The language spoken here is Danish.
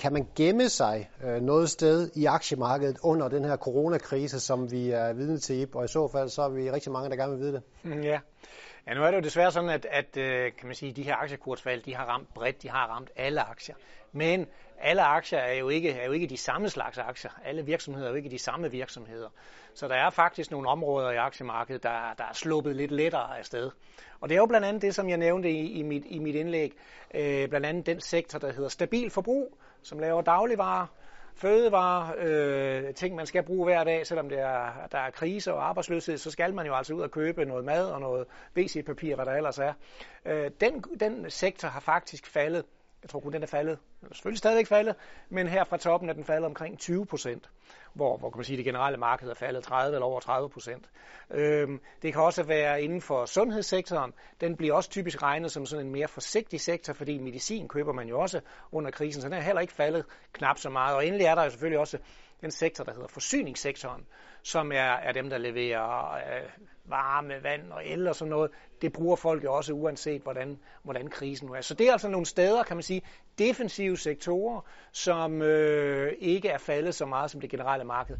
kan man gemme sig øh, noget sted i aktiemarkedet under den her coronakrise, som vi er vidne til, og i så fald så er vi rigtig mange, der gerne vil vide det. Mm, ja. Ja, nu er det jo desværre sådan, at, at øh, kan man sige, de her aktiekursfald, de har ramt bredt, de har ramt alle aktier. Men alle aktier er jo, ikke, er jo ikke de samme slags aktier. Alle virksomheder er jo ikke de samme virksomheder. Så der er faktisk nogle områder i aktiemarkedet, der, der er sluppet lidt lettere af sted. Og det er jo blandt andet det, som jeg nævnte i, i, mit, i mit indlæg. Øh, blandt andet den sektor, der hedder stabil forbrug, som laver dagligvarer, fødevarer, øh, ting man skal bruge hver dag, selvom det er, der er krise og arbejdsløshed, så skal man jo altså ud og købe noget mad og noget WC-papir, hvad der ellers er. Øh, den, den sektor har faktisk faldet jeg tror kun, den er faldet. Den er selvfølgelig stadigvæk faldet, men her fra toppen er den faldet omkring 20 procent, hvor, hvor kan man sige, det generelle marked er faldet 30 eller over 30 procent. Øhm, det kan også være inden for sundhedssektoren. Den bliver også typisk regnet som sådan en mere forsigtig sektor, fordi medicin køber man jo også under krisen, så den er heller ikke faldet knap så meget. Og endelig er der jo selvfølgelig også den sektor, der hedder forsyningssektoren, som er, er dem, der leverer øh, varme, vand og el og sådan noget. Det bruger folk jo også, uanset hvordan, hvordan krisen nu er. Så det er altså nogle steder, kan man sige, defensive sektorer, som øh, ikke er faldet så meget som det generelle marked.